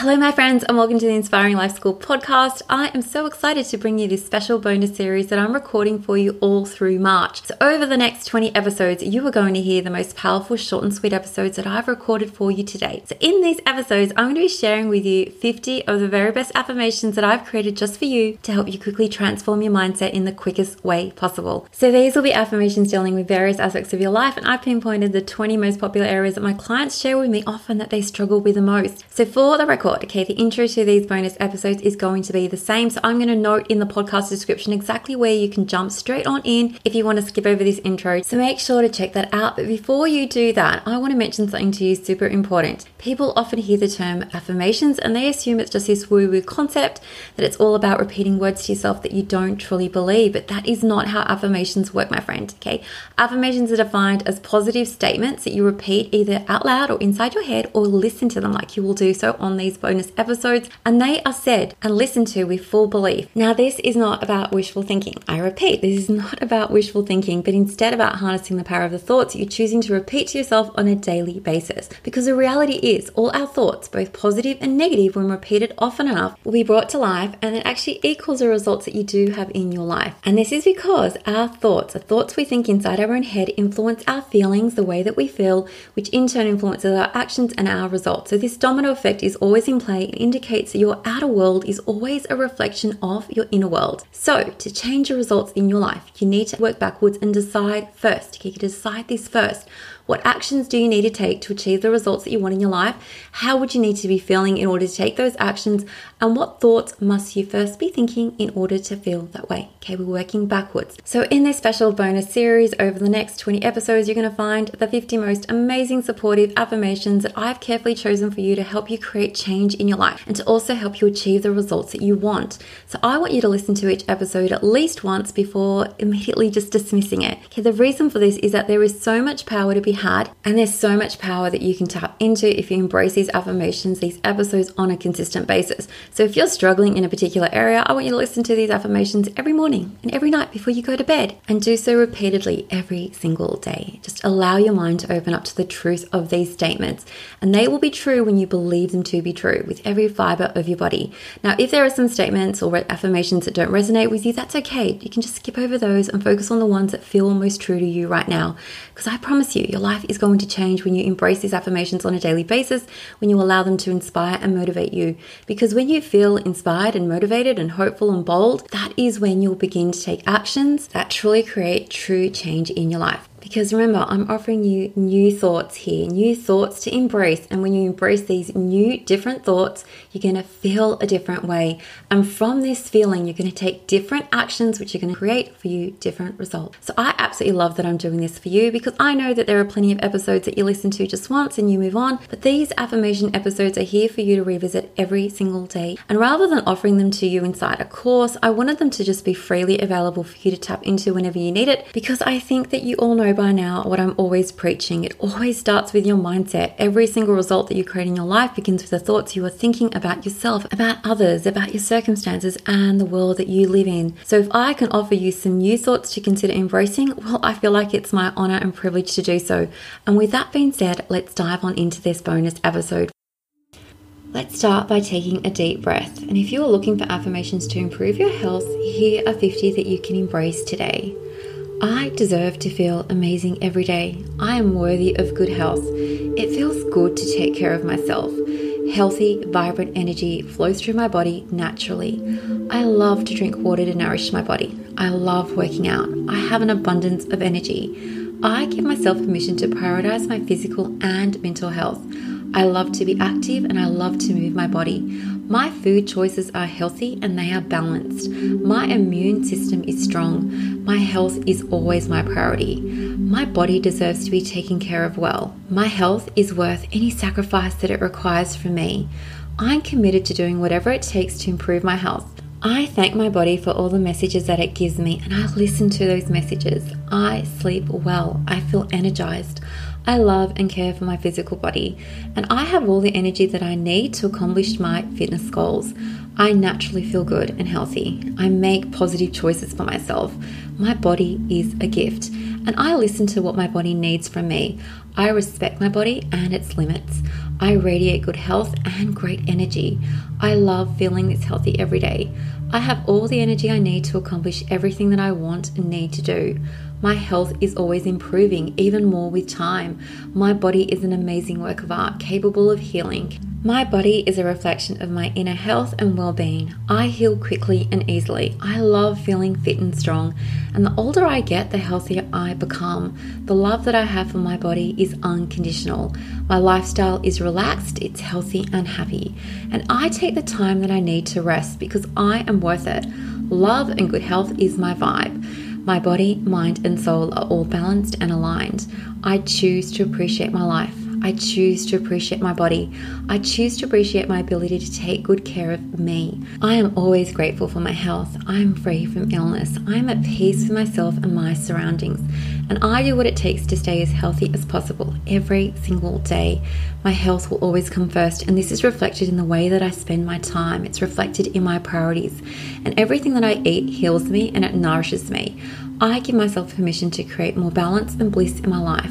Hello, my friends, and welcome to the Inspiring Life School podcast. I am so excited to bring you this special bonus series that I'm recording for you all through March. So, over the next 20 episodes, you are going to hear the most powerful, short, and sweet episodes that I've recorded for you today. So, in these episodes, I'm going to be sharing with you 50 of the very best affirmations that I've created just for you to help you quickly transform your mindset in the quickest way possible. So, these will be affirmations dealing with various aspects of your life, and I've pinpointed the 20 most popular areas that my clients share with me often that they struggle with the most. So, for the record, record. Okay, the intro to these bonus episodes is going to be the same. So I'm going to note in the podcast description exactly where you can jump straight on in if you want to skip over this intro. So make sure to check that out. But before you do that, I want to mention something to you super important. People often hear the term affirmations and they assume it's just this woo woo concept that it's all about repeating words to yourself that you don't truly believe. But that is not how affirmations work, my friend. Okay, affirmations are defined as positive statements that you repeat either out loud or inside your head or listen to them like you will do so on these bonus episodes, and they are said and listened to with full belief. Now, this is not about wishful thinking. I repeat, this is not about wishful thinking, but instead about harnessing the power of the thoughts you're choosing to repeat to yourself on a daily basis. Because the reality is, all our thoughts, both positive and negative, when repeated often enough, will be brought to life and it actually equals the results that you do have in your life. And this is because our thoughts, the thoughts we think inside our own head, influence our feelings, the way that we feel, which in turn influences our actions and our results. So, this domino effect is always in play indicates your outer world is always a reflection of your inner world. So, to change your results in your life, you need to work backwards and decide first. You decide this first. What actions do you need to take to achieve the results that you want in your life? How would you need to be feeling in order to take those actions? And what thoughts must you first be thinking in order to feel that way? Okay, we're working backwards. So, in this special bonus series over the next 20 episodes, you're going to find the 50 most amazing supportive affirmations that I've carefully chosen for you to help you create change in your life and to also help you achieve the results that you want. So, I want you to listen to each episode at least once before immediately just dismissing it. Okay, the reason for this is that there is so much power to be had. And there's so much power that you can tap into if you embrace these affirmations, these episodes on a consistent basis. So if you're struggling in a particular area, I want you to listen to these affirmations every morning and every night before you go to bed and do so repeatedly every single day. Just allow your mind to open up to the truth of these statements. And they will be true when you believe them to be true with every fiber of your body. Now, if there are some statements or affirmations that don't resonate with you, that's okay. You can just skip over those and focus on the ones that feel most true to you right now. Because I promise you, your life is going to change when you embrace these affirmations on a daily basis, when you allow them to inspire and motivate you. Because when you feel inspired and motivated and hopeful and bold, that is when you'll begin to take actions that truly create true change in your life. Because remember, I'm offering you new thoughts here, new thoughts to embrace. And when you embrace these new, different thoughts, you're going to feel a different way. And from this feeling, you're going to take different actions, which are going to create for you different results. So I absolutely love that I'm doing this for you because I know that there are plenty of episodes that you listen to just once and you move on. But these affirmation episodes are here for you to revisit every single day. And rather than offering them to you inside a course, I wanted them to just be freely available for you to tap into whenever you need it because I think that you all know by now what I'm always preaching. It always starts with your mindset. Every single result that you create in your life begins with the thoughts you are thinking about yourself, about others, about your circumstances, and the world that you live in. So, if I can offer you some new thoughts to consider embracing, well, I feel like it's my honor and privilege to do so. And with that being said, let's dive on into this bonus episode. Let's start by taking a deep breath. And if you are looking for affirmations to improve your health, here are 50 that you can embrace today. I deserve to feel amazing every day. I am worthy of good health. It feels good to take care of myself. Healthy, vibrant energy flows through my body naturally. I love to drink water to nourish my body. I love working out. I have an abundance of energy. I give myself permission to prioritize my physical and mental health. I love to be active and I love to move my body. My food choices are healthy and they are balanced. My immune system is strong. My health is always my priority. My body deserves to be taken care of well. My health is worth any sacrifice that it requires from me. I'm committed to doing whatever it takes to improve my health. I thank my body for all the messages that it gives me and I listen to those messages. I sleep well. I feel energized. I love and care for my physical body, and I have all the energy that I need to accomplish my fitness goals. I naturally feel good and healthy. I make positive choices for myself. My body is a gift, and I listen to what my body needs from me. I respect my body and its limits. I radiate good health and great energy. I love feeling this healthy every day. I have all the energy I need to accomplish everything that I want and need to do. My health is always improving, even more with time. My body is an amazing work of art, capable of healing. My body is a reflection of my inner health and well being. I heal quickly and easily. I love feeling fit and strong, and the older I get, the healthier I become. The love that I have for my body is unconditional. My lifestyle is relaxed, it's healthy and happy, and I take the time that I need to rest because I am worth it. Love and good health is my vibe. My body, mind, and soul are all balanced and aligned. I choose to appreciate my life. I choose to appreciate my body. I choose to appreciate my ability to take good care of me. I am always grateful for my health. I am free from illness. I am at peace with myself and my surroundings. And I do what it takes to stay as healthy as possible every single day. My health will always come first, and this is reflected in the way that I spend my time. It's reflected in my priorities. And everything that I eat heals me and it nourishes me. I give myself permission to create more balance and bliss in my life.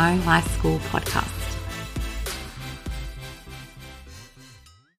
Inspiring Life School podcast.